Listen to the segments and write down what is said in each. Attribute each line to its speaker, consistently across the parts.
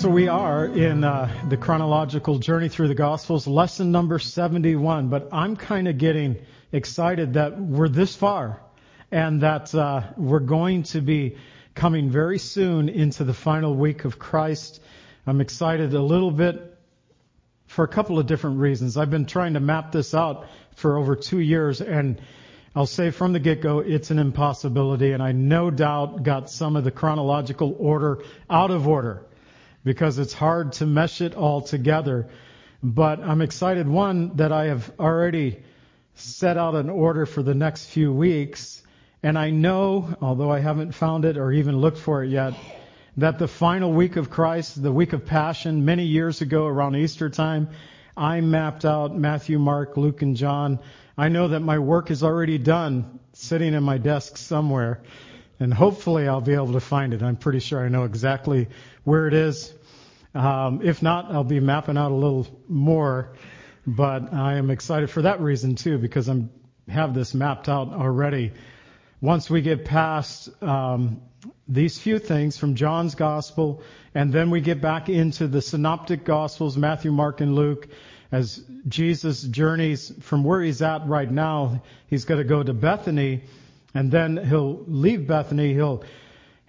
Speaker 1: So we are in uh, the chronological journey through the Gospels, lesson number 71. But I'm kind of getting excited that we're this far and that uh, we're going to be coming very soon into the final week of Christ. I'm excited a little bit for a couple of different reasons. I've been trying to map this out for over two years and I'll say from the get-go, it's an impossibility, and I no doubt got some of the chronological order out of order because it's hard to mesh it all together. But I'm excited, one, that I have already set out an order for the next few weeks. And I know, although I haven't found it or even looked for it yet, that the final week of Christ, the week of Passion, many years ago around Easter time, I mapped out Matthew, Mark, Luke, and John. I know that my work is already done, sitting in my desk somewhere and hopefully I'll be able to find it. I'm pretty sure I know exactly where it is. Um, if not, I'll be mapping out a little more, but I am excited for that reason too because I'm have this mapped out already. Once we get past um, these few things from John's Gospel, and then we get back into the Synoptic Gospels, Matthew, Mark, and Luke, as Jesus journeys from where he's at right now, he's going to go to Bethany and then he'll leave Bethany. He'll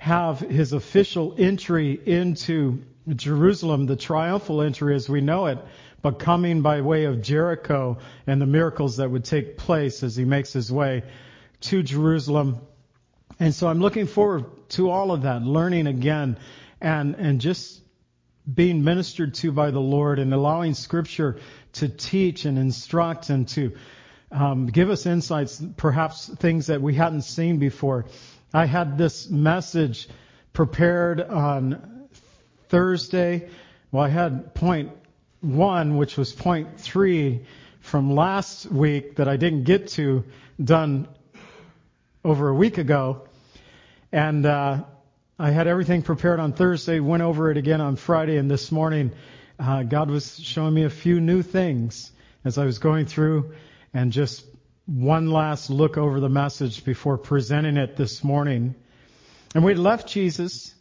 Speaker 1: have his official entry into Jerusalem, the triumphal entry as we know it, but coming by way of Jericho and the miracles that would take place as he makes his way to Jerusalem. And so I'm looking forward to all of that, learning again and, and just being ministered to by the Lord and allowing scripture to teach and instruct and to um, give us insights, perhaps things that we hadn't seen before. I had this message prepared on Thursday. Well, I had point one, which was point three from last week that I didn't get to, done over a week ago. And uh, I had everything prepared on Thursday, went over it again on Friday, and this morning uh, God was showing me a few new things as I was going through and just one last look over the message before presenting it this morning. And we left Jesus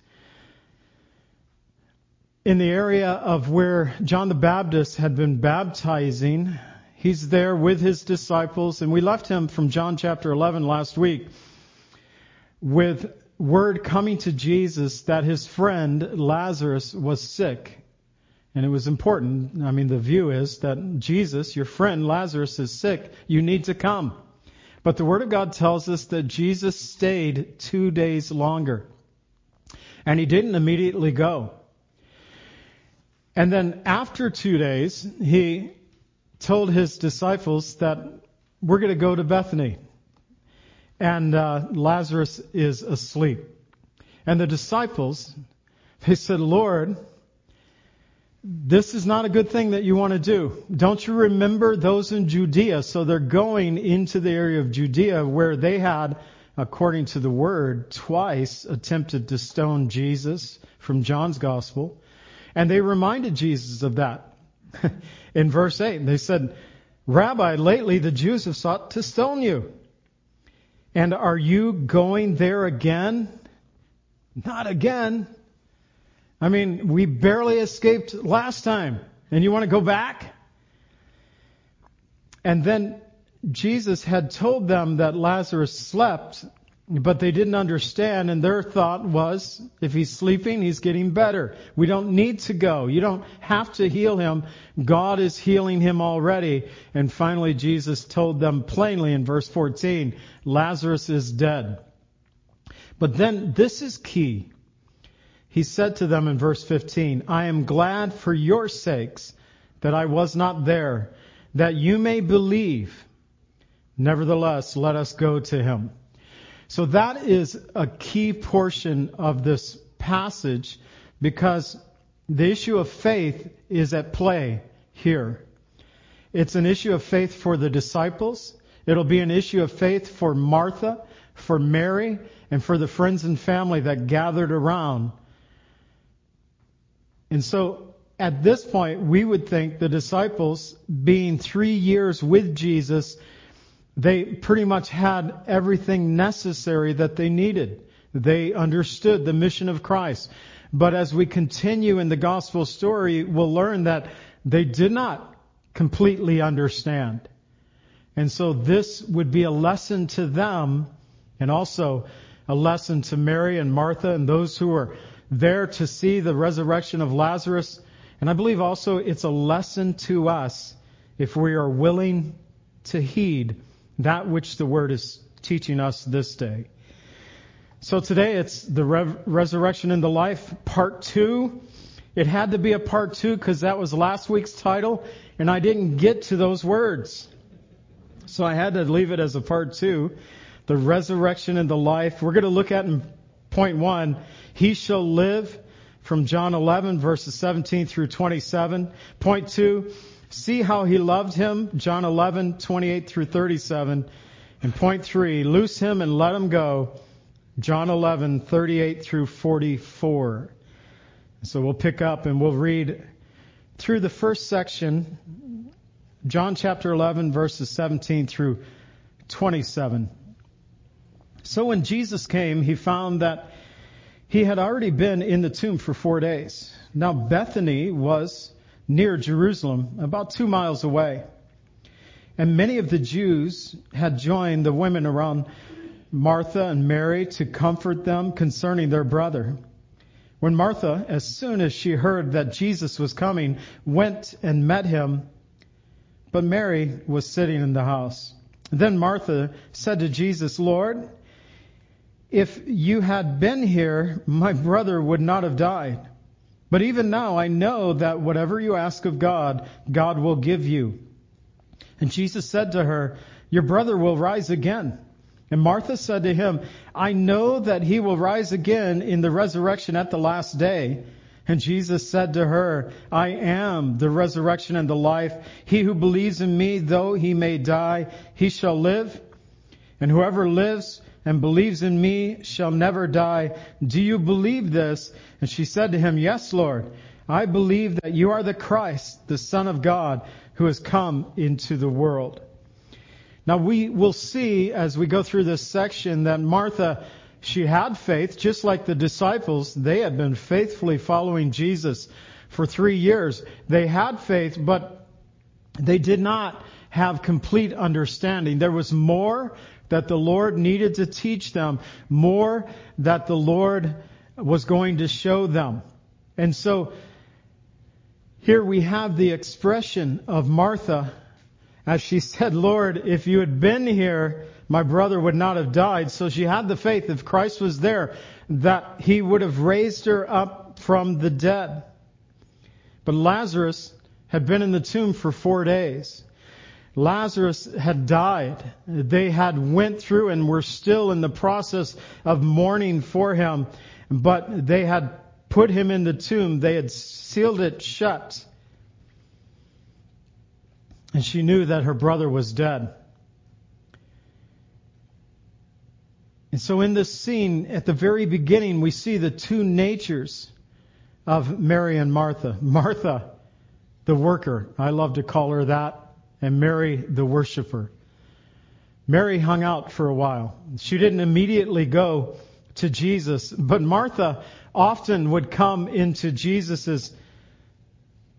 Speaker 1: in the area of where John the Baptist had been baptizing. He's there with his disciples, and we left him from John chapter 11 last week with word coming to Jesus that his friend Lazarus was sick. And it was important. I mean, the view is that Jesus, your friend Lazarus, is sick. You need to come. But the Word of God tells us that Jesus stayed two days longer. And he didn't immediately go. And then after two days, he told his disciples that we're going to go to Bethany. And uh, Lazarus is asleep. And the disciples, they said, Lord, this is not a good thing that you want to do. Don't you remember those in Judea? So they're going into the area of Judea where they had, according to the word, twice attempted to stone Jesus from John's gospel. And they reminded Jesus of that. in verse 8, they said, Rabbi, lately the Jews have sought to stone you. And are you going there again? Not again. I mean, we barely escaped last time, and you want to go back? And then Jesus had told them that Lazarus slept, but they didn't understand, and their thought was, if he's sleeping, he's getting better. We don't need to go. You don't have to heal him. God is healing him already. And finally, Jesus told them plainly in verse 14, Lazarus is dead. But then this is key he said to them in verse 15, I am glad for your sakes that I was not there, that you may believe. Nevertheless, let us go to him. So that is a key portion of this passage because the issue of faith is at play here. It's an issue of faith for the disciples. It'll be an issue of faith for Martha, for Mary, and for the friends and family that gathered around. And so at this point, we would think the disciples, being three years with Jesus, they pretty much had everything necessary that they needed. They understood the mission of Christ. But as we continue in the gospel story, we'll learn that they did not completely understand. And so this would be a lesson to them and also a lesson to Mary and Martha and those who are there to see the resurrection of Lazarus. And I believe also it's a lesson to us if we are willing to heed that which the Word is teaching us this day. So today it's the re- resurrection and the life, part two. It had to be a part two because that was last week's title, and I didn't get to those words. So I had to leave it as a part two. The resurrection and the life. We're going to look at in point one, he shall live from John 11 verses 17 through 27. Point two, see how he loved him, John 11, 28 through 37. And point three, loose him and let him go, John 11, 38 through 44. So we'll pick up and we'll read through the first section, John chapter 11, verses 17 through 27. So when Jesus came, he found that he had already been in the tomb for four days. Now Bethany was near Jerusalem, about two miles away. And many of the Jews had joined the women around Martha and Mary to comfort them concerning their brother. When Martha, as soon as she heard that Jesus was coming, went and met him, but Mary was sitting in the house. Then Martha said to Jesus, Lord, if you had been here, my brother would not have died. But even now I know that whatever you ask of God, God will give you. And Jesus said to her, Your brother will rise again. And Martha said to him, I know that he will rise again in the resurrection at the last day. And Jesus said to her, I am the resurrection and the life. He who believes in me, though he may die, he shall live. And whoever lives and believes in me shall never die. Do you believe this? And she said to him, Yes, Lord. I believe that you are the Christ, the Son of God, who has come into the world. Now we will see as we go through this section that Martha, she had faith, just like the disciples. They had been faithfully following Jesus for three years. They had faith, but they did not have complete understanding. There was more that the Lord needed to teach them, more that the Lord was going to show them. And so here we have the expression of Martha as she said, Lord, if you had been here, my brother would not have died. So she had the faith, if Christ was there, that he would have raised her up from the dead. But Lazarus had been in the tomb for four days. Lazarus had died. They had went through and were still in the process of mourning for him, but they had put him in the tomb. They had sealed it shut. And she knew that her brother was dead. And so in this scene, at the very beginning, we see the two natures of Mary and Martha. Martha, the worker. I love to call her that and Mary the worshiper. Mary hung out for a while. She didn't immediately go to Jesus, but Martha often would come into Jesus'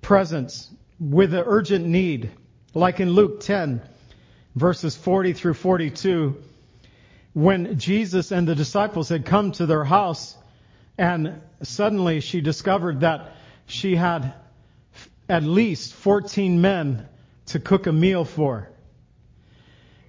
Speaker 1: presence with an urgent need, like in Luke 10, verses 40 through 42, when Jesus and the disciples had come to their house, and suddenly she discovered that she had at least 14 men to cook a meal for.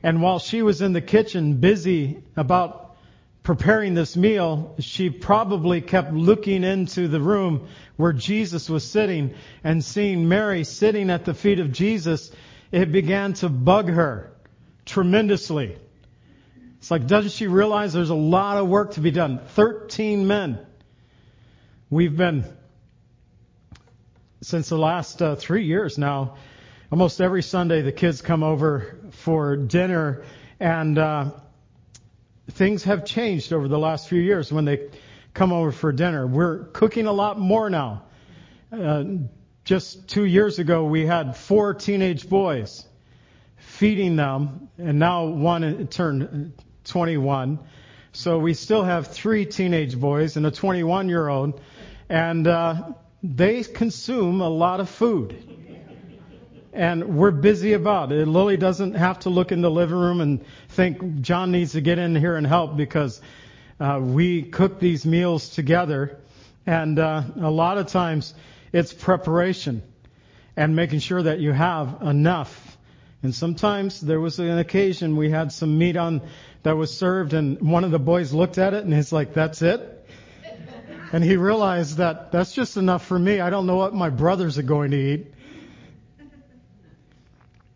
Speaker 1: And while she was in the kitchen busy about preparing this meal, she probably kept looking into the room where Jesus was sitting and seeing Mary sitting at the feet of Jesus. It began to bug her tremendously. It's like, doesn't she realize there's a lot of work to be done? Thirteen men. we've been, since the last uh, three years now, almost every Sunday the kids come over for dinner and uh, things have changed over the last few years when they come over for dinner. We're cooking a lot more now. Uh, just two years ago, we had four teenage boys feeding them, and now one turned 21. So we still have three teenage boys and a 21 year old, and uh, they consume a lot of food. And we're busy about it. Lily doesn't have to look in the living room and think John needs to get in here and help because uh, we cook these meals together. And uh, a lot of times it's preparation and making sure that you have enough. And sometimes there was an occasion we had some meat on that was served and one of the boys looked at it and he's like, that's it? And he realized that that's just enough for me. I don't know what my brothers are going to eat.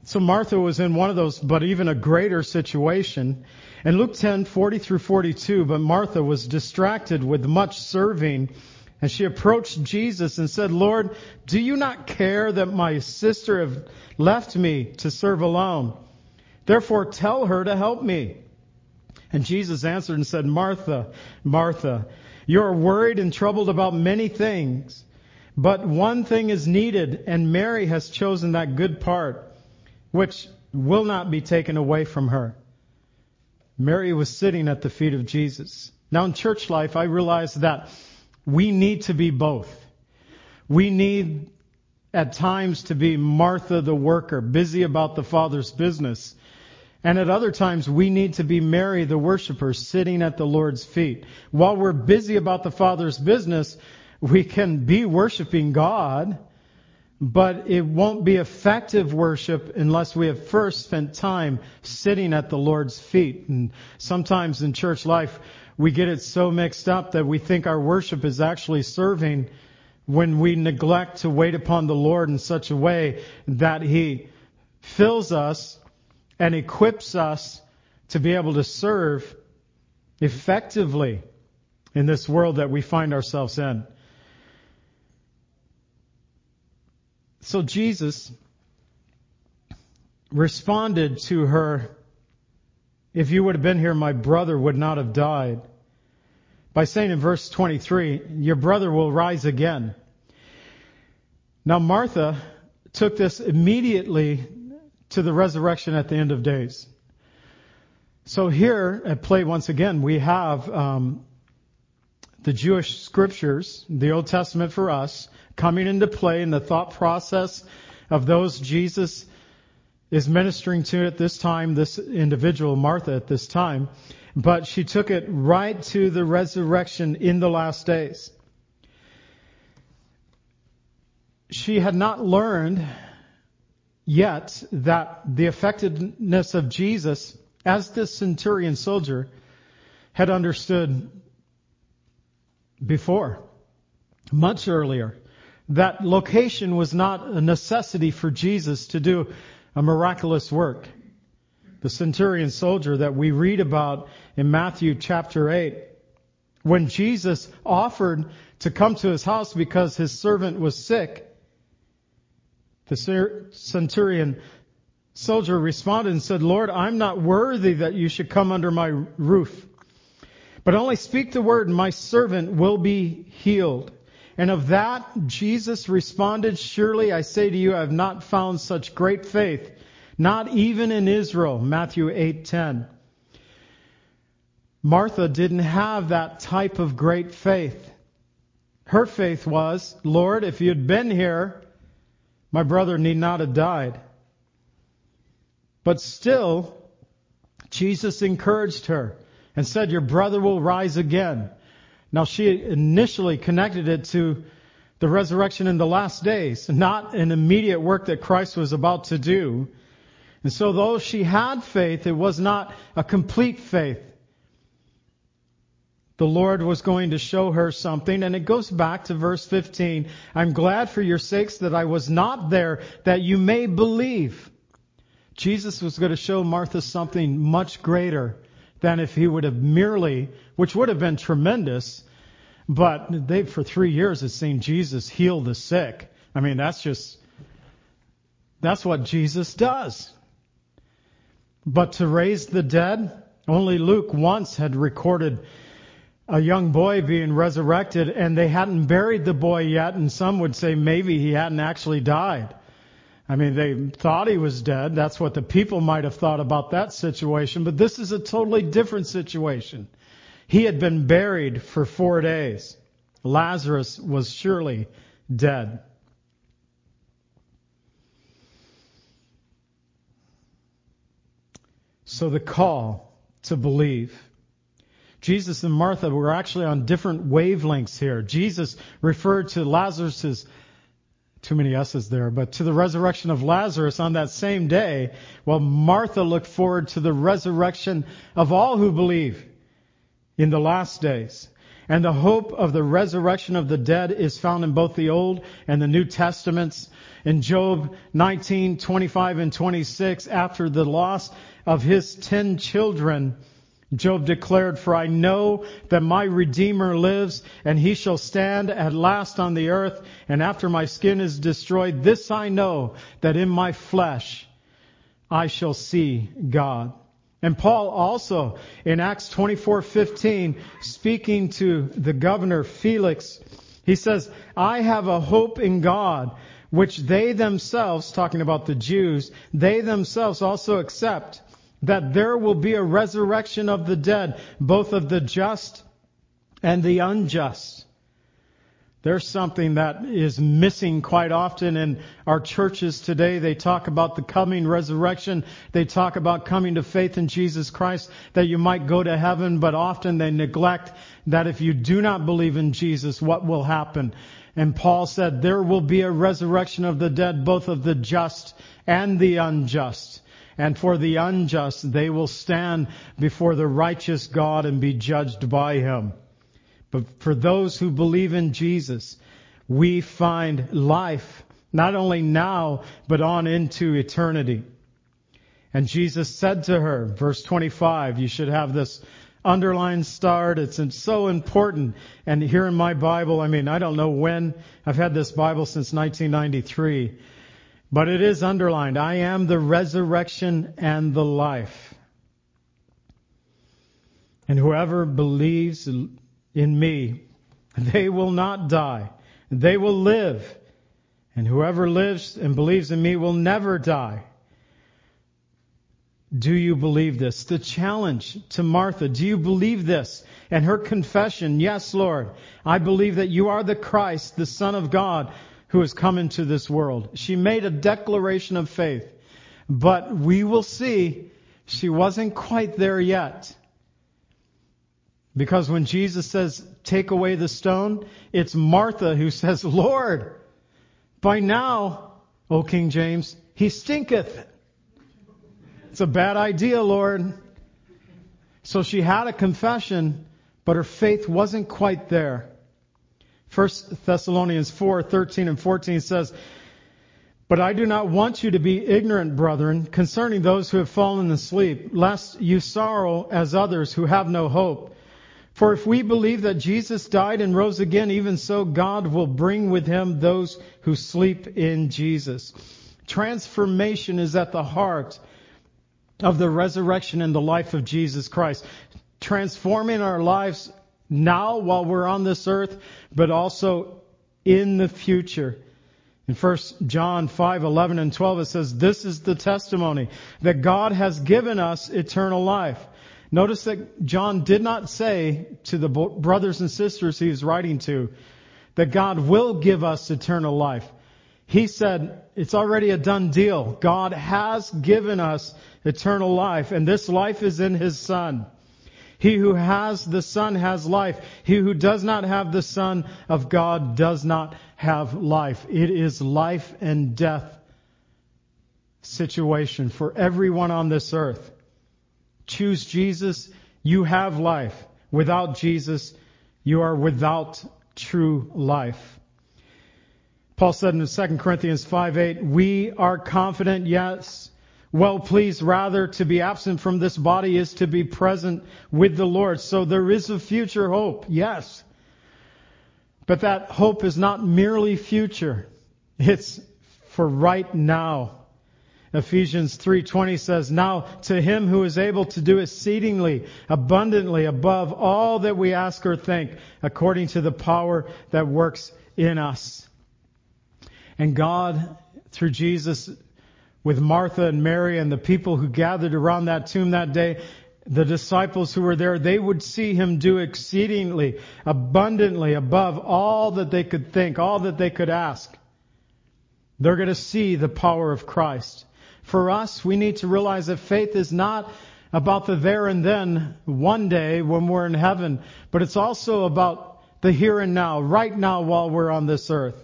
Speaker 1: So Martha was in one of those, but even a greater situation. In Luke 10, 40 through 42, but Martha was distracted with much serving, and she approached Jesus and said, Lord, do you not care that my sister have left me to serve alone? Therefore tell her to help me. And Jesus answered and said, Martha, Martha, you are worried and troubled about many things, but one thing is needed, and Mary has chosen that good part which will not be taken away from her. Mary was sitting at the feet of Jesus. Now in church life, I realize that we need to be both. We need at times to be Martha the worker, busy about the Father's business. And at other times, we need to be Mary the worshiper, sitting at the Lord's feet. While we're busy about the Father's business, we can be worshiping God but it won't be effective worship unless we have first spent time sitting at the Lord's feet. And sometimes in church life, we get it so mixed up that we think our worship is actually serving when we neglect to wait upon the Lord in such a way that He fills us and equips us to be able to serve effectively in this world that we find ourselves in. So Jesus responded to her, If you would have been here, my brother would not have died. By saying in verse 23, Your brother will rise again. Now, Martha took this immediately to the resurrection at the end of days. So here at play once again, we have um, the Jewish scriptures, the Old Testament for us, coming into play in the thought process of those Jesus is ministering to at this time, this individual, Martha, at this time. But she took it right to the resurrection in the last days. She had not learned yet that the effectiveness of Jesus as this centurion soldier had understood before, much earlier that location was not a necessity for Jesus to do a miraculous work. The centurion soldier that we read about in Matthew chapter 8, when Jesus offered to come to his house because his servant was sick, the centurion soldier responded and said, Lord, I'm not worthy that you should come under my roof, but only speak the word and my servant will be healed. And of that, Jesus responded, Surely I say to you, I have not found such great faith, not even in Israel. Matthew 8:10. Martha didn't have that type of great faith. Her faith was, Lord, if you had been here, my brother need not have died. But still, Jesus encouraged her and said, Your brother will rise again. Now, she initially connected it to the resurrection in the last days, not an immediate work that Christ was about to do. And so, though she had faith, it was not a complete faith. The Lord was going to show her something, and it goes back to verse 15. I'm glad for your sakes that I was not there, that you may believe. Jesus was going to show Martha something much greater than if he would have merely, which would have been tremendous, But they, for three years, had seen Jesus heal the sick. I mean, that's just, that's what Jesus does. But to raise the dead, only Luke once had recorded a young boy being resurrected and they hadn't buried the boy yet and some would say maybe he hadn't actually died. I mean, they thought he was dead. That's what the people might have thought about that situation, but this is a totally different situation. He had been buried for four days. Lazarus was surely dead. So the call to believe Jesus and Martha were actually on different wavelengths here. Jesus referred to Lazarus's too many S's there, but to the resurrection of Lazarus on that same day, while Martha looked forward to the resurrection of all who believe in the last days. And the hope of the resurrection of the dead is found in both the Old and the New Testaments. In Job 19, 25 and 26, after the loss of his ten children, Job declared, For I know that my Redeemer lives, and he shall stand at last on the earth, and after my skin is destroyed, this I know, that in my flesh I shall see God. And Paul also, in Acts 24:15, speaking to the governor Felix, he says, I have a hope in God, which they themselves, talking about the Jews, they themselves also accept that there will be a resurrection of the dead, both of the just and the unjust. There's something that is missing quite often in our churches today. They talk about the coming resurrection. They talk about coming to faith in Jesus Christ, that you might go to heaven, but often they neglect that if you do not believe in Jesus, what will happen? And Paul said, there will be a resurrection of the dead, both of the just and the unjust. And for the unjust, they will stand before the righteous God and be judged by him. But for those who believe in Jesus, we find life not only now, but on into eternity. And Jesus said to her, verse 25, you should have this underlined starred. It's so important. And here in my Bible, I mean, I don't know when. I've had this Bible since 1993. But it is underlined. I am the resurrection and the life. And whoever believes in me, they will not die. They will live. And whoever lives and believes in me will never die. Do you believe this? The challenge to Martha, do you believe this? And her confession, yes, Lord, I believe that you are the Christ, the Son of God, who has come into this world. She made a declaration of faith, but we will see she wasn't quite there yet. Because when Jesus says, take away the stone, it's Martha who says, Lord, by now, O King James, he stinketh. It's a bad idea, Lord. So she had a confession, but her faith wasn't quite there. 1 Thessalonians 4, 13 and 14 says, But I do not want you to be ignorant, brethren, concerning those who have fallen asleep, lest you sorrow as others who have no hope. For if we believe that Jesus died and rose again, even so God will bring with him those who sleep in Jesus. Transformation is at the heart of the resurrection and the life of Jesus Christ. Transforming our lives now while we're on this earth, but also in the future. In 1 John 5, 11 and 12 it says, This is the testimony that God has given us eternal life. Notice that John did not say to the brothers and sisters he was writing to that God will give us eternal life. He said, it's already a done deal. God has given us eternal life, and this life is in His Son. He who has the Son has life. He who does not have the Son of God does not have life. It is life and death situation for everyone on this earth. Choose Jesus, you have life. Without Jesus, you are without true life. Paul said in 2 Corinthians 5 8, we are confident, yes, well pleased rather to be absent from this body is to be present with the Lord. So there is a future hope, yes. But that hope is not merely future. It's for right now. Ephesians 3:20 says, "Now to him who is able to do exceedingly abundantly above all that we ask or think, according to the power that works in us." And God through Jesus with Martha and Mary and the people who gathered around that tomb that day, the disciples who were there, they would see him do exceedingly abundantly above all that they could think, all that they could ask. They're going to see the power of Christ. For us, we need to realize that faith is not about the there and then one day when we're in heaven, but it's also about the here and now, right now while we're on this earth.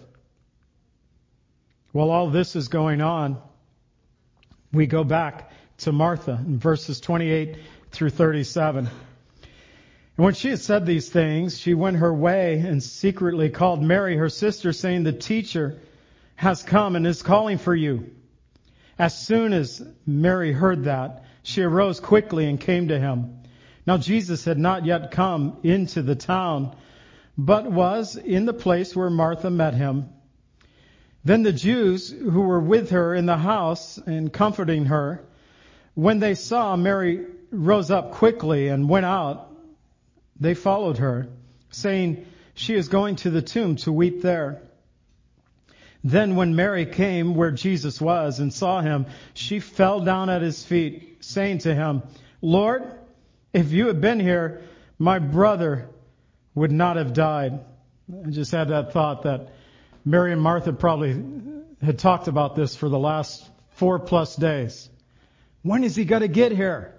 Speaker 1: While all this is going on, we go back to Martha in verses 28 through 37. And when she had said these things, she went her way and secretly called Mary, her sister, saying, The teacher has come and is calling for you. As soon as Mary heard that, she arose quickly and came to him. Now Jesus had not yet come into the town, but was in the place where Martha met him. Then the Jews who were with her in the house and comforting her, when they saw Mary rose up quickly and went out, they followed her, saying, She is going to the tomb to weep there. Then when Mary came where Jesus was and saw him, she fell down at his feet, saying to him, Lord, if you had been here, my brother would not have died. I just had that thought that Mary and Martha probably had talked about this for the last four plus days. When is he going to get here?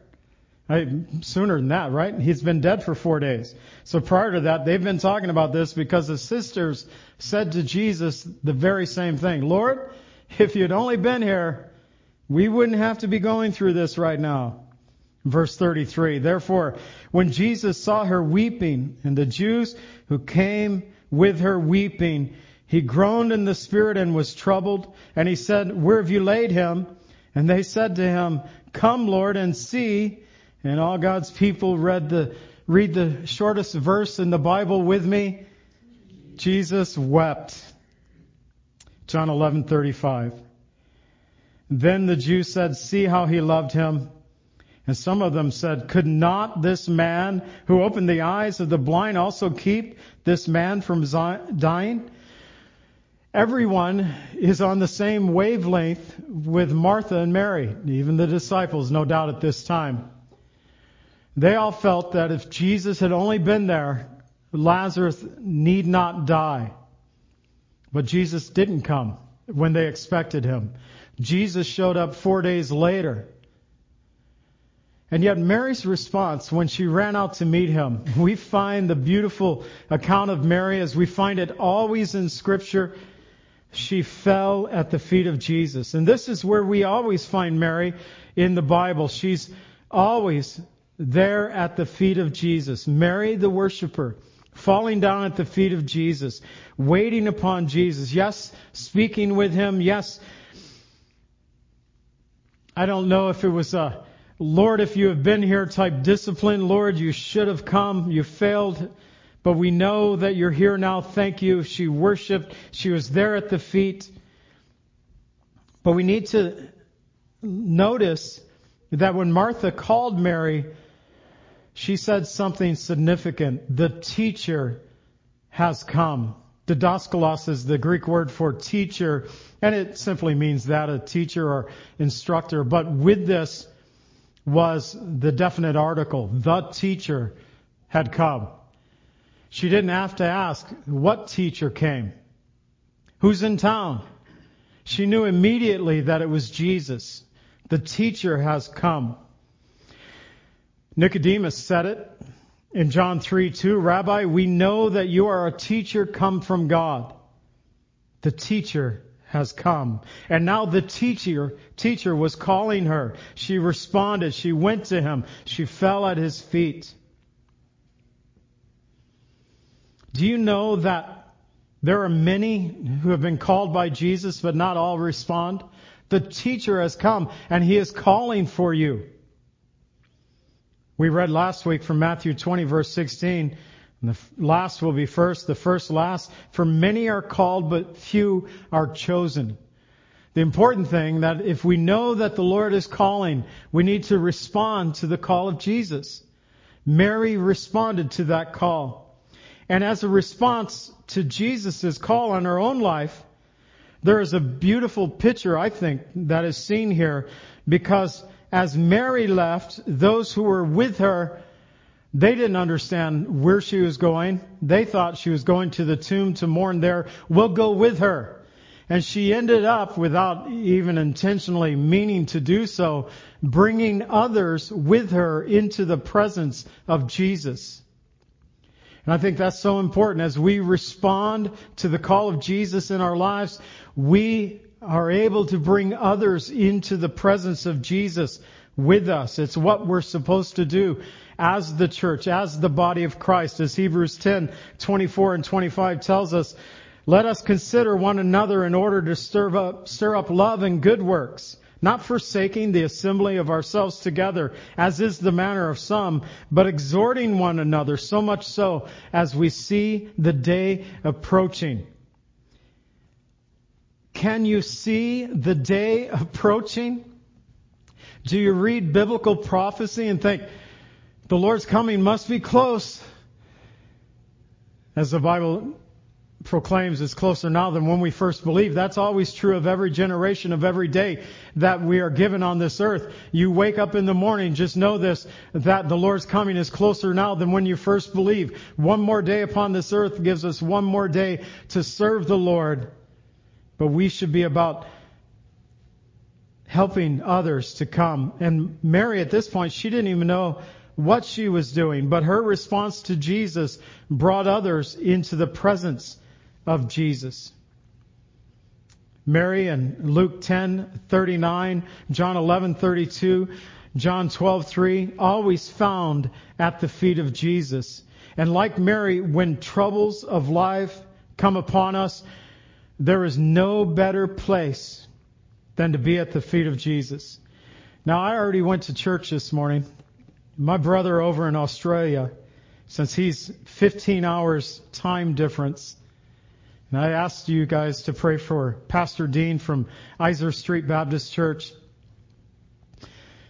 Speaker 1: I, sooner than that, right? He's been dead for four days. So prior to that, they've been talking about this because the sisters said to Jesus the very same thing. Lord, if you'd only been here, we wouldn't have to be going through this right now. Verse 33. Therefore, when Jesus saw her weeping and the Jews who came with her weeping, he groaned in the spirit and was troubled. And he said, Where have you laid him? And they said to him, Come, Lord, and see. And all God's people read the, read the shortest verse in the Bible with me. Jesus wept. John 11:35. Then the Jews said, "See how he loved him." And some of them said, "Could not this man who opened the eyes of the blind also keep this man from dying?" Everyone is on the same wavelength with Martha and Mary, even the disciples, no doubt at this time. They all felt that if Jesus had only been there, Lazarus need not die. But Jesus didn't come when they expected him. Jesus showed up four days later. And yet Mary's response when she ran out to meet him, we find the beautiful account of Mary as we find it always in scripture. She fell at the feet of Jesus. And this is where we always find Mary in the Bible. She's always there at the feet of Jesus. Mary, the worshiper, falling down at the feet of Jesus, waiting upon Jesus. Yes, speaking with him. Yes, I don't know if it was a Lord, if you have been here type discipline, Lord, you should have come. You failed. But we know that you're here now. Thank you. She worshiped. She was there at the feet. But we need to notice that when Martha called Mary, she said something significant. The teacher has come. Didaskalos is the Greek word for teacher, and it simply means that, a teacher or instructor. But with this was the definite article. The teacher had come. She didn't have to ask what teacher came. Who's in town? She knew immediately that it was Jesus. The teacher has come. Nicodemus said it in John 3 2. Rabbi, we know that you are a teacher come from God. The teacher has come. And now the teacher, teacher was calling her. She responded. She went to him. She fell at his feet. Do you know that there are many who have been called by Jesus, but not all respond? The teacher has come and he is calling for you. We read last week from Matthew 20 verse 16, And the last will be first, the first last. For many are called, but few are chosen. The important thing that if we know that the Lord is calling, we need to respond to the call of Jesus. Mary responded to that call. And as a response to Jesus' call on her own life, there is a beautiful picture, I think, that is seen here because as Mary left, those who were with her they didn't understand where she was going. They thought she was going to the tomb to mourn there. We'll go with her. And she ended up, without even intentionally meaning to do so, bringing others with her into the presence of Jesus. And I think that's so important. As we respond to the call of Jesus in our lives, we are able to bring others into the presence of Jesus with us. It's what we're supposed to do as the church, as the body of Christ, as Hebrews 10, 24 and 25 tells us, let us consider one another in order to stir up, stir up love and good works, not forsaking the assembly of ourselves together, as is the manner of some, but exhorting one another, so much so as we see the day approaching. Can you see the day approaching? Do you read biblical prophecy and think, the Lord's coming must be close? As the Bible proclaims, is closer now than when we first believed. That's always true of every generation, of every day that we are given on this earth. You wake up in the morning, just know this, that the Lord's coming is closer now than when you first believed. One more day upon this earth gives us one more day to serve the Lord. But we should be about helping others to come. And Mary, at this point, she didn't even know what she was doing, but her response to Jesus brought others into the presence of Jesus. Mary in Luke 10:39, John 11:32, John 12:3, always found at the feet of Jesus. And like Mary, when troubles of life come upon us, there is no better place than to be at the feet of Jesus. Now, I already went to church this morning. My brother over in Australia, since he's 15 hours time difference, and I asked you guys to pray for Pastor Dean from Iser Street Baptist Church.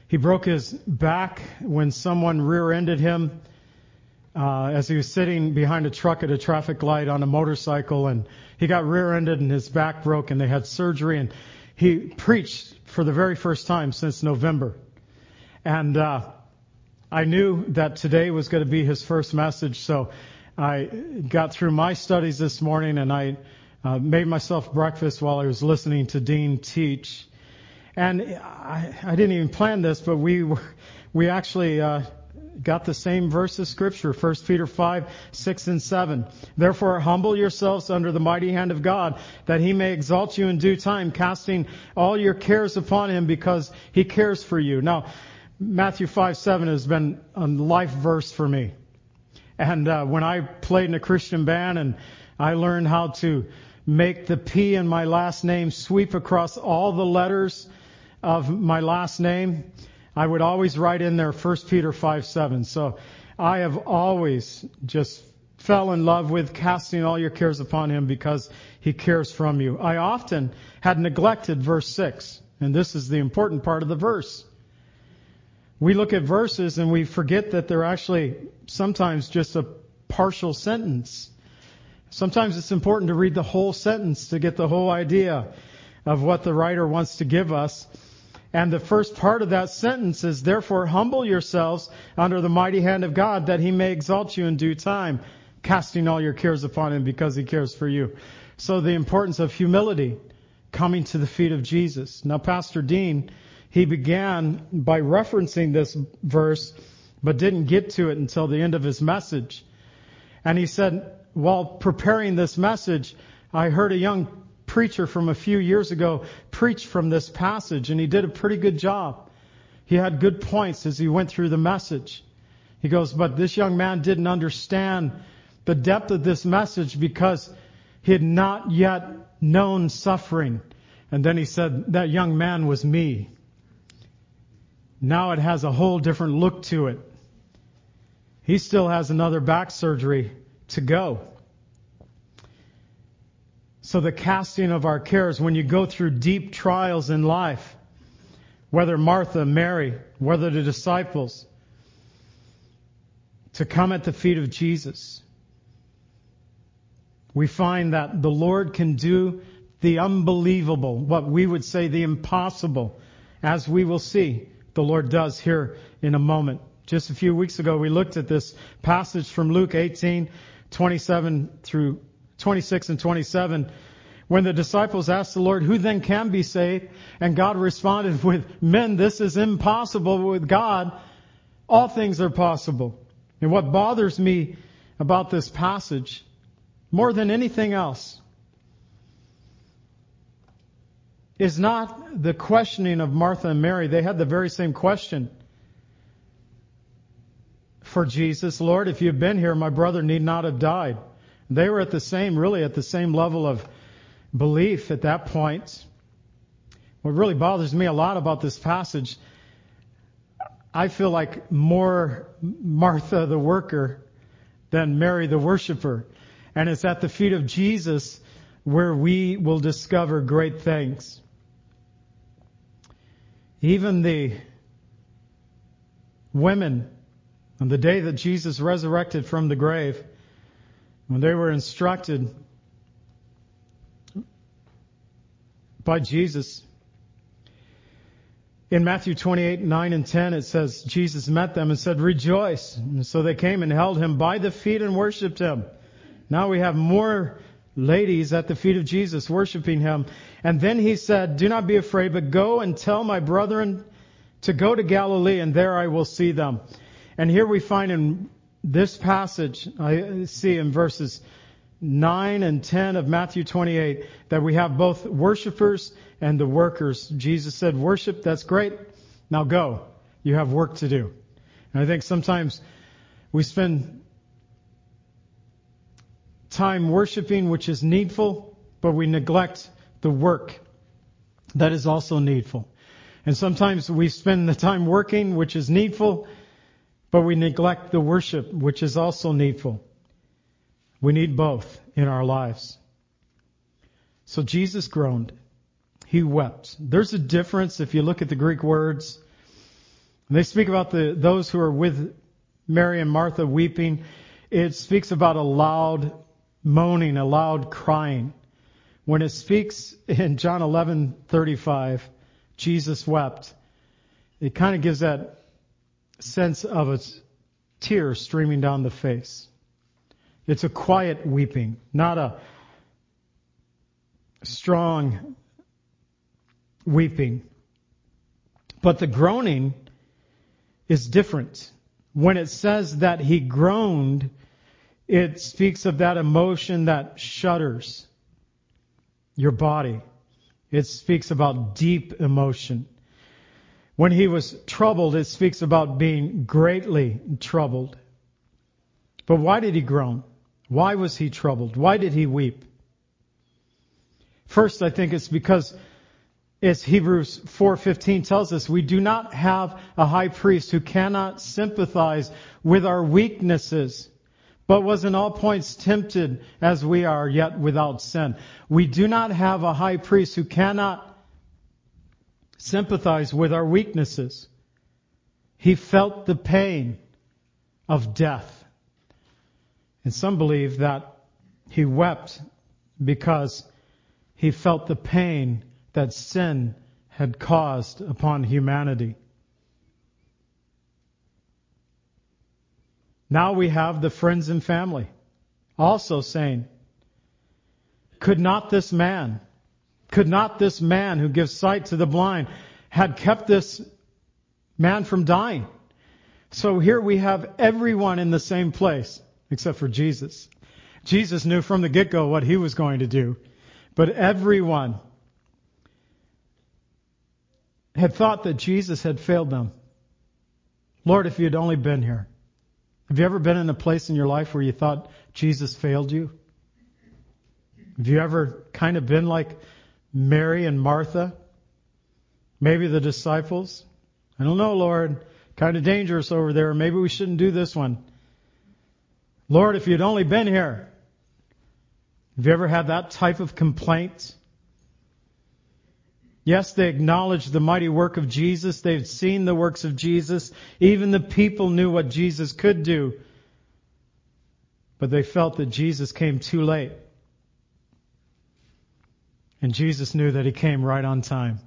Speaker 1: He broke his back when someone rear-ended him uh, as he was sitting behind a truck at a traffic light on a motorcycle, and he got rear-ended and his back broke, and they had surgery. And he preached for the very first time since November. And uh, I knew that today was going to be his first message, so I got through my studies this morning and I uh, made myself breakfast while I was listening to Dean teach. And I, I didn't even plan this, but we we actually uh, got the same verse of scripture, 1 Peter 5, 6 and 7. Therefore humble yourselves under the mighty hand of God, that he may exalt you in due time, casting all your cares upon him because he cares for you. Now, Matthew 5, 7 has been a life verse for me. And uh, when I played in a Christian band and I learned how to make the P in my last name sweep across all the letters of my last name, I would always write in there 1 Peter 5 7. So I have always just fell in love with casting all your cares upon him because he cares from you. I often had neglected verse 6, and this is the important part of the verse. We look at verses and we forget that they're actually sometimes just a partial sentence. Sometimes it's important to read the whole sentence to get the whole idea of what the writer wants to give us. And the first part of that sentence is, therefore humble yourselves under the mighty hand of God that he may exalt you in due time, casting all your cares upon him because he cares for you. So the importance of humility, coming to the feet of Jesus. Now Pastor Dean, he began by referencing this verse, but didn't get to it until the end of his message. And he said, while preparing this message, I heard a young preacher from a few years ago preach from this passage, and he did a pretty good job. He had good points as he went through the message. He goes, but this young man didn't understand the depth of this message because he had not yet known suffering. And then he said, that young man was me. Now it has a whole different look to it. He still has another back surgery to go. So the casting of our cares, when you go through deep trials in life, whether Martha, Mary, whether the disciples, to come at the feet of Jesus, we find that the Lord can do the unbelievable, what we would say the impossible, as we will see the Lord does here in a moment. Just a few weeks ago, we looked at this passage from Luke 18, 27 through 26 and 27, when the disciples asked the Lord, who then can be saved? And God responded with, men, this is impossible. With God, all things are possible. And what bothers me about this passage, more than anything else, is not the questioning of Martha and Mary. They had the very same question for Jesus. Lord, if you'd been here, my brother need not have died. They were at the same, really at the same level of belief at that point. What really bothers me a lot about this passage, I feel like more Martha the worker than Mary the worshiper. And it's at the feet of Jesus where we will discover great things. Even the women on the day that Jesus resurrected from the grave, when they were instructed by Jesus, in Matthew 28, 9 and 10, it says, Jesus met them and said, rejoice. And so they came and held him by the feet and worshiped him. Now we have more ladies at the feet of Jesus worshiping him. And then he said, Do not be afraid, but go and tell my brethren to go to Galilee, and there I will see them. And here we find in this passage, I see in verses 9 and 10 of Matthew 28, that we have both worshipers and the workers. Jesus said, Worship, that's great. Now go. You have work to do. And I think sometimes we spend time worshiping, which is needful, but we neglect the work that is also needful. And sometimes we spend the time working, which is needful, but we neglect the worship, which is also needful. We need both in our lives. So Jesus groaned. He wept. There's a difference if you look at the Greek words. They speak about the, those who are with Mary and Martha weeping. It speaks about a loud moaning, a loud crying. When it speaks in John 11:35, Jesus wept. It kind of gives that sense of a tear streaming down the face. It's a quiet weeping, not a strong weeping. But the groaning is different. When it says that he groaned, it speaks of that emotion that shudders your body. It speaks about deep emotion. When he was troubled, it speaks about being greatly troubled. But why did he groan? Why was he troubled? Why did he weep? First, I think it's because as Hebrews 4:15 tells us, we do not have a high priest who cannot sympathize with our weaknesses but was in all points tempted as we are, yet without sin. We do not have a high priest who cannot sympathize with our weaknesses. He felt the pain of death. And some believe that he wept because he felt the pain that sin had caused upon humanity. Now we have the friends and family also saying, could not this man, could not this man who gives sight to the blind had kept this man from dying? So here we have everyone in the same place except for Jesus. Jesus knew from the get-go what he was going to do, but everyone had thought that Jesus had failed them. Lord, if you had only been here. Have you ever been in a place in your life where you thought Jesus failed you? Have you ever kind of been like Mary and Martha? Maybe the disciples? I don't know, Lord. Kind of dangerous over there. Maybe we shouldn't do this one. Lord, if you'd only been here. Have you ever had that type of complaint? Yes, they acknowledged the mighty work of Jesus. They've seen the works of Jesus. Even the people knew what Jesus could do. But they felt that Jesus came too late. And Jesus knew that he came right on time.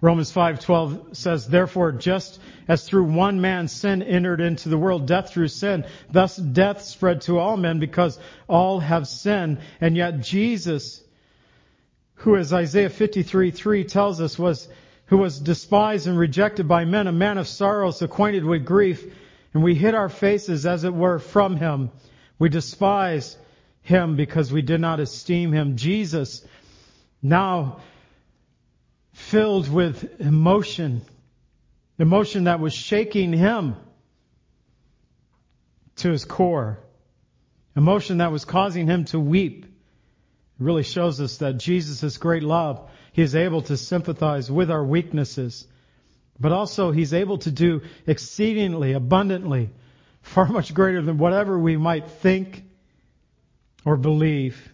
Speaker 1: Romans 5:12 says, "Therefore just as through one man sin entered into the world, death through sin, thus death spread to all men because all have sinned, and yet Jesus who as Isaiah 53:3 tells us was who was despised and rejected by men, a man of sorrows, acquainted with grief, and we hid our faces as it were from him. We despise him because we did not esteem him. Jesus now filled with emotion, emotion that was shaking him to his core, emotion that was causing him to weep. Really shows us that Jesus' great love, he is able to sympathize with our weaknesses, but also he's able to do exceedingly, abundantly, far much greater than whatever we might think or believe.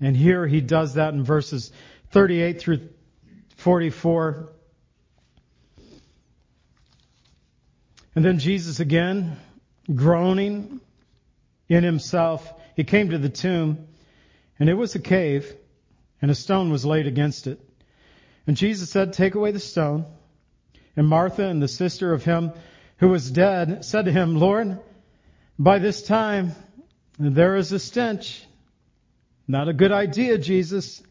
Speaker 1: And here he does that in verses 38 through 44. And then Jesus again, groaning in himself, he came to the tomb, and it was a cave, and a stone was laid against it. And Jesus said, Take away the stone. And Martha and the sister of him who was dead said to him, Lord, by this time there is a stench. Not a good idea, Jesus.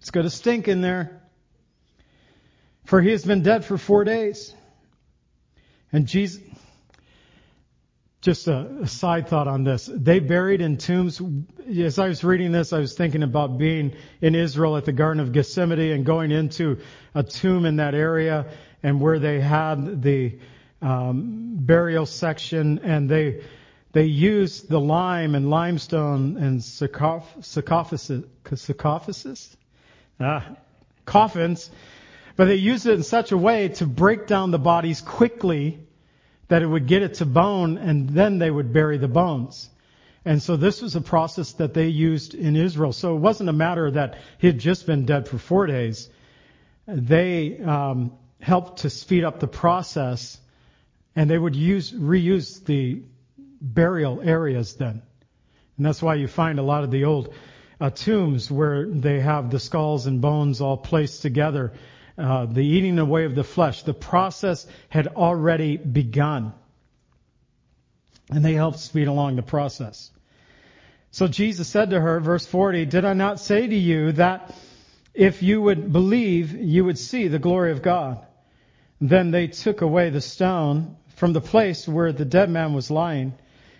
Speaker 1: It's going to stink in there for he has been dead for four days. And Jesus, just a, side thought on this. They buried in tombs. As I was reading this, I was thinking about being in Israel at the Garden of Gethsemane and going into a tomb in that area and where they had the um, burial section and they they used the lime and limestone and sarcophagus, sarcophagus, ah, coffins but they used it in such a way to break down the bodies quickly that it would get it to bone and then they would bury the bones. And so this was a process that they used in Israel. So it wasn't a matter that he had just been dead for four days. They um, helped to speed up the process and they would use reuse the burial areas then. And that's why you find a lot of the old uh, tombs where they have the skulls and bones all placed together uh, the eating away of the flesh. The process had already begun. And they helped speed along the process. So Jesus said to her, verse 40, Did I not say to you that if you would believe, you would see the glory of God? Then they took away the stone from the place where the dead man was lying.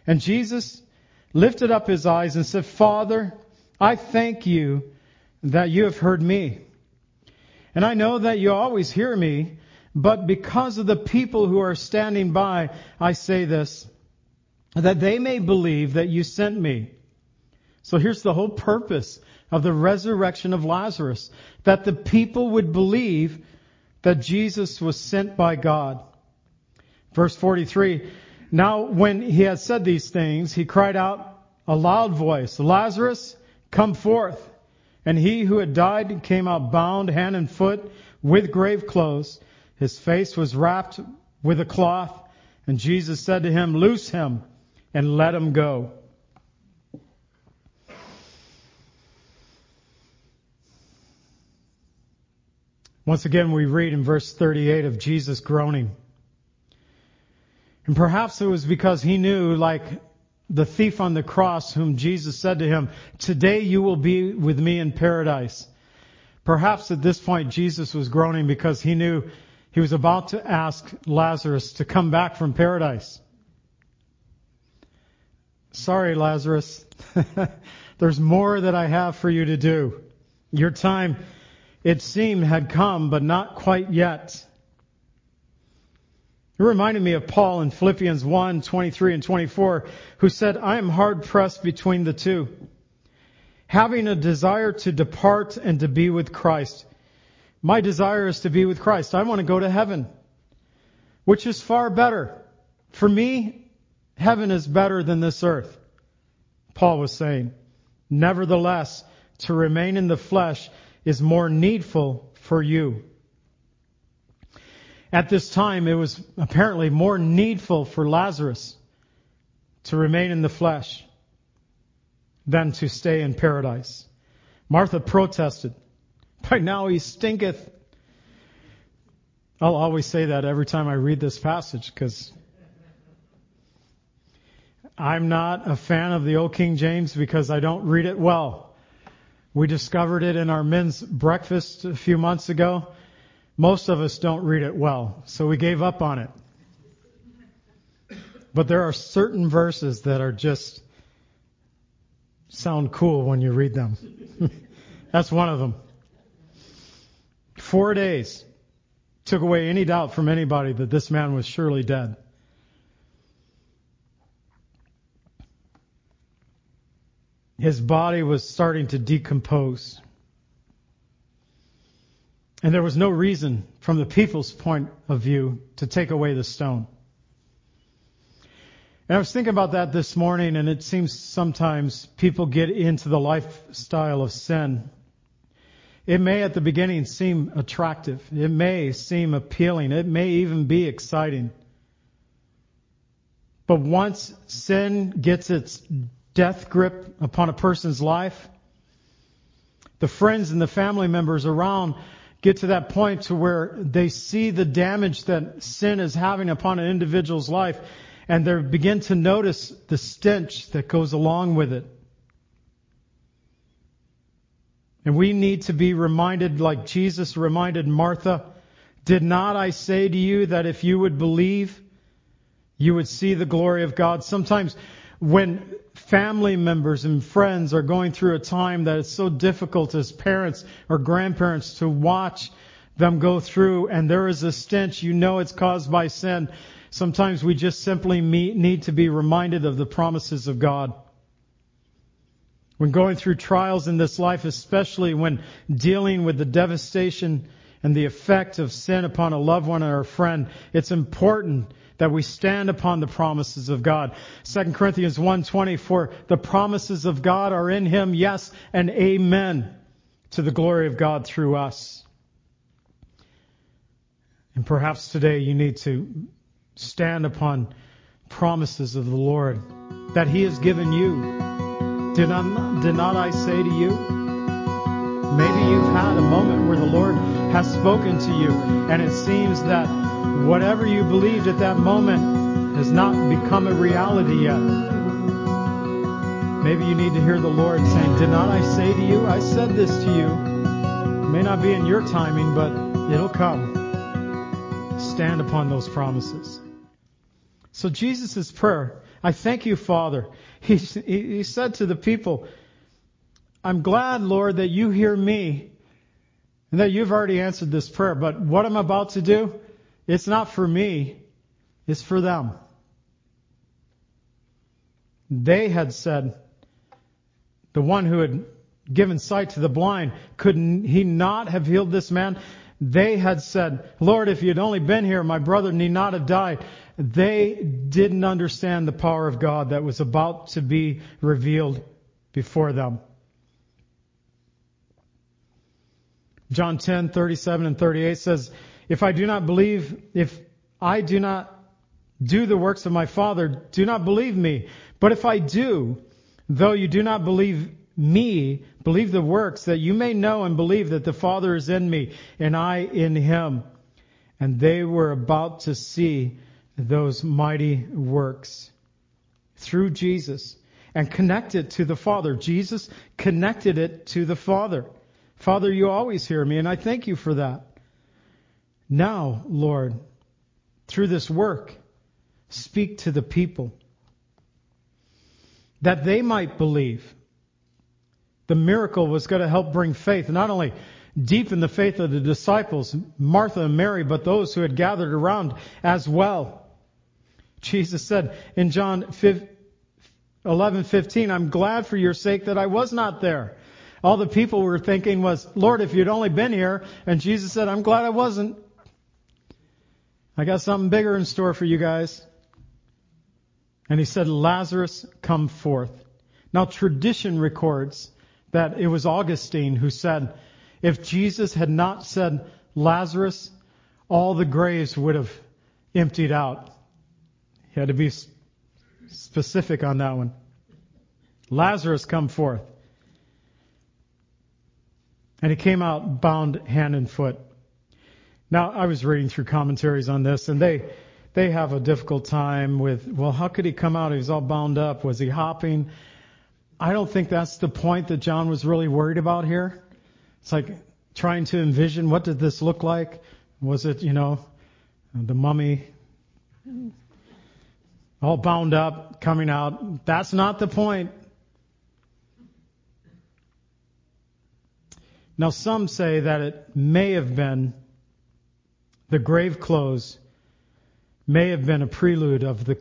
Speaker 1: And Jesus lifted up his eyes and said, Father, I thank you that you have heard me. And I know that you always hear me, but because of the people who are standing by, I say this, that they may believe that you sent me. So here's the whole purpose of the resurrection of Lazarus, that the people would believe that Jesus was sent by God. Verse 43, now when he had said these things, he cried out a loud voice, Lazarus, come forth. And he who had died came out bound hand and foot with grave clothes. His face was wrapped with a cloth. And Jesus said to him, Loose him and let him go. Once again, we read in verse 38 of Jesus groaning. And perhaps it was because he knew, like the thief on the cross whom Jesus said to him, Today you will be with me in paradise. Perhaps at this point Jesus was groaning because he knew he was about to ask Lazarus to come back from paradise. Sorry, Lazarus. There's more that I have for you to do. Your time, it seemed, had come, but not quite yet. It reminded me of Paul in Philippians 1, 23 and 24, who said, I am hard pressed between the two, having a desire to depart and to be with Christ. My desire is to be with Christ. I want to go to heaven, which is far better. For me, heaven is better than this earth. Paul was saying, nevertheless, to remain in the flesh is more needful for you. At this time, it was apparently more needful for Lazarus to remain in the flesh than to stay in paradise. Martha protested. By now he stinketh. I'll always say that every time I read this passage because I'm not a fan of the Old King James because I don't read it well. We discovered it in our men's breakfast a few months ago. Most of us don't read it well, so we gave up on it. But there are certain verses that are just sound cool when you read them. That's one of them. Four days took away any doubt from anybody that this man was surely dead. His body was starting to decompose. And there was no reason from the people's point of view to take away the stone. And I was thinking about that this morning, and it seems sometimes people get into the lifestyle of sin. It may at the beginning seem attractive. It may seem appealing. It may even be exciting. But once sin gets its death grip upon a person's life, the friends and the family members around get to that point to where they see the damage that sin is having upon an individual's life and they begin to notice the stench that goes along with it. And we need to be reminded, like Jesus reminded Martha, did not I say to you that if you would believe, you would see the glory of God? Sometimes when family members and friends are going through a time that is so difficult as parents or grandparents to watch them go through and there is a stench, you know it's caused by sin. Sometimes we just simply need to be reminded of the promises of God. When going through trials in this life, especially when dealing with the devastation and the effect of sin upon a loved one or a friend, it's important that we stand upon the promises of God. 2 Corinthians 1:20 for the promises of God are in him, yes and amen to the glory of God through us. And perhaps today you need to stand upon promises of the Lord that He has given you. Did not, did not I say to you? Maybe you've had a moment where the Lord has spoken to you, and it seems that whatever you believed at that moment has not become a reality yet. Maybe you need to hear the Lord saying, Did not I say to you? I said this to you. It may not be in your timing, but it'll come. Stand upon those promises. So Jesus' prayer, I thank you, Father. He, he said to the people, I'm glad, Lord, that you hear me and that you've already answered this prayer. But what I'm about to do, it's not for me. It's for them. They had said, the one who had given sight to the blind, could he not have healed this man? They had said, Lord, if you'd only been here, my brother need not have died. They didn't understand the power of God that was about to be revealed before them. John 10, 37 and 38 says, If I do not believe, if I do not do the works of my Father, do not believe me. But if I do, though you do not believe me, believe the works, that you may know and believe that the Father is in me, and I in him. And they were about to see those mighty works through Jesus and connect it to the Father. Jesus connected it to the Father. Father, you always hear me, and I thank you for that. Now, Lord, through this work, speak to the people that they might believe. The miracle was going to help bring faith, not only deepen the faith of the disciples, Martha and Mary, but those who had gathered around as well. Jesus said in John 11:15, "I'm glad for your sake that I was not there." All the people were thinking was, "Lord, if you'd only been here." And Jesus said, "I'm glad I wasn't. I got something bigger in store for you guys." And he said, Lazarus, come forth. Now, tradition records that it was Augustine who said, if Jesus had not said Lazarus, all the graves would have emptied out. He had to be specific on that one. Lazarus, come forth. And he came out bound hand and foot. Now, I was reading through commentaries on this, and they they have a difficult time with, well, how could he come out? He was all bound up. Was he hopping? I don't think that's the point that John was really worried about here. It's like trying to envision what did this look like? Was it, you know, the mummy all bound up, coming out? That's not the point. Now, some say that it may have been the grave clothes may have been a prelude of the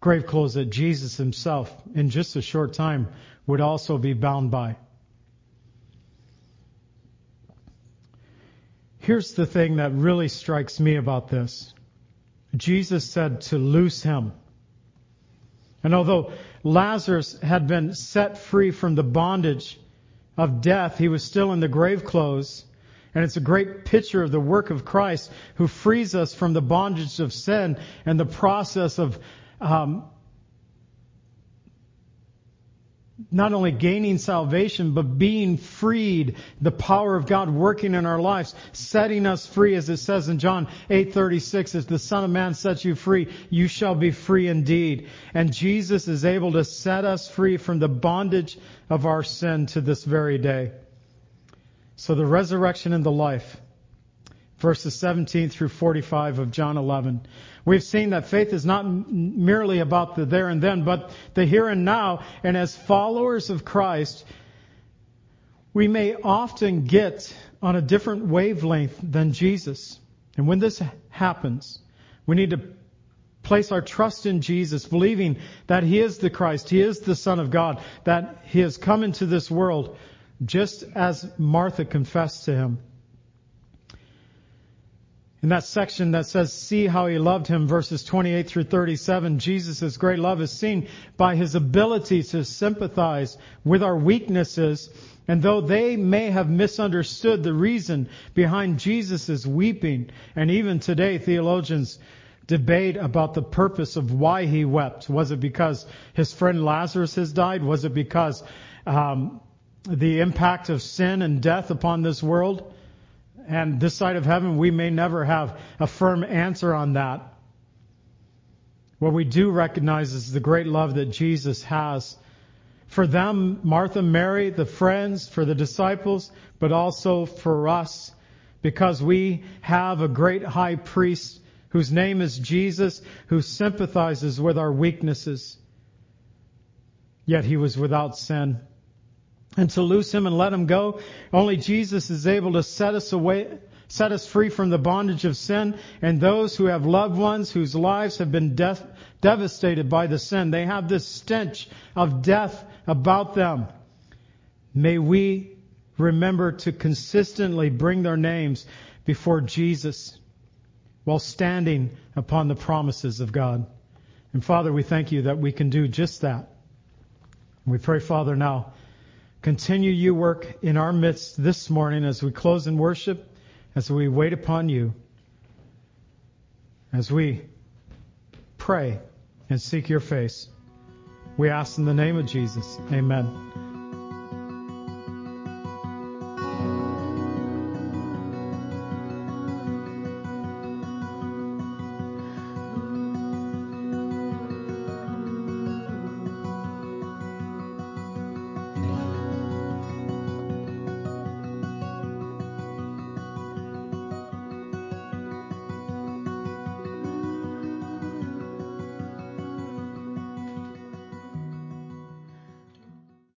Speaker 1: grave clothes that Jesus himself, in just a short time, would also be bound by. Here's the thing that really strikes me about this. Jesus said to loose him. And although Lazarus had been set free from the bondage of death, he was still in the grave clothes and it's a great picture of the work of Christ who frees us from the bondage of sin and the process of um, not only gaining salvation, but being freed, the power of God working in our lives, setting us free, as it says in John 8:36, "As the Son of Man sets you free, you shall be free indeed." And Jesus is able to set us free from the bondage of our sin to this very day. So the resurrection and the life. Verses 17 through 45 of John 11. We've seen that faith is not merely about the there and then, but the here and now. And as followers of Christ, we may often get on a different wavelength than Jesus. And when this happens, we need to place our trust in Jesus, believing that He is the Christ, He is the Son of God, that He has come into this world just as Martha confessed to him. In that section that says, see how he loved him, verses 28 through 37, Jesus' great love is seen by his ability to sympathize with our weaknesses. And though they may have misunderstood the reason behind Jesus' weeping, and even today theologians debate about the purpose of why he wept. Was it because his friend Lazarus has died? Was it because um, the impact of sin and death upon this world. And this side of heaven, we may never have a firm answer on that. What we do recognize is the great love that Jesus has for them, Martha, Mary, the friends, for the disciples, but also for us, because we have a great high priest whose name is Jesus, who sympathizes with our weaknesses. Yet he was without sin and to loose him and let him go. Only Jesus is able to set us away, set us free from the bondage of sin. And those who have loved ones whose lives have been devastated by the sin, they have this stench of death about them. May we remember to consistently bring their names before Jesus while standing upon the promises of God. And Father, we thank you that we can do just that. We pray, Father, now Continue you work in our midst this morning as we close in worship, as we wait upon you, as we pray and seek your face. We ask in the name of Jesus. Amen.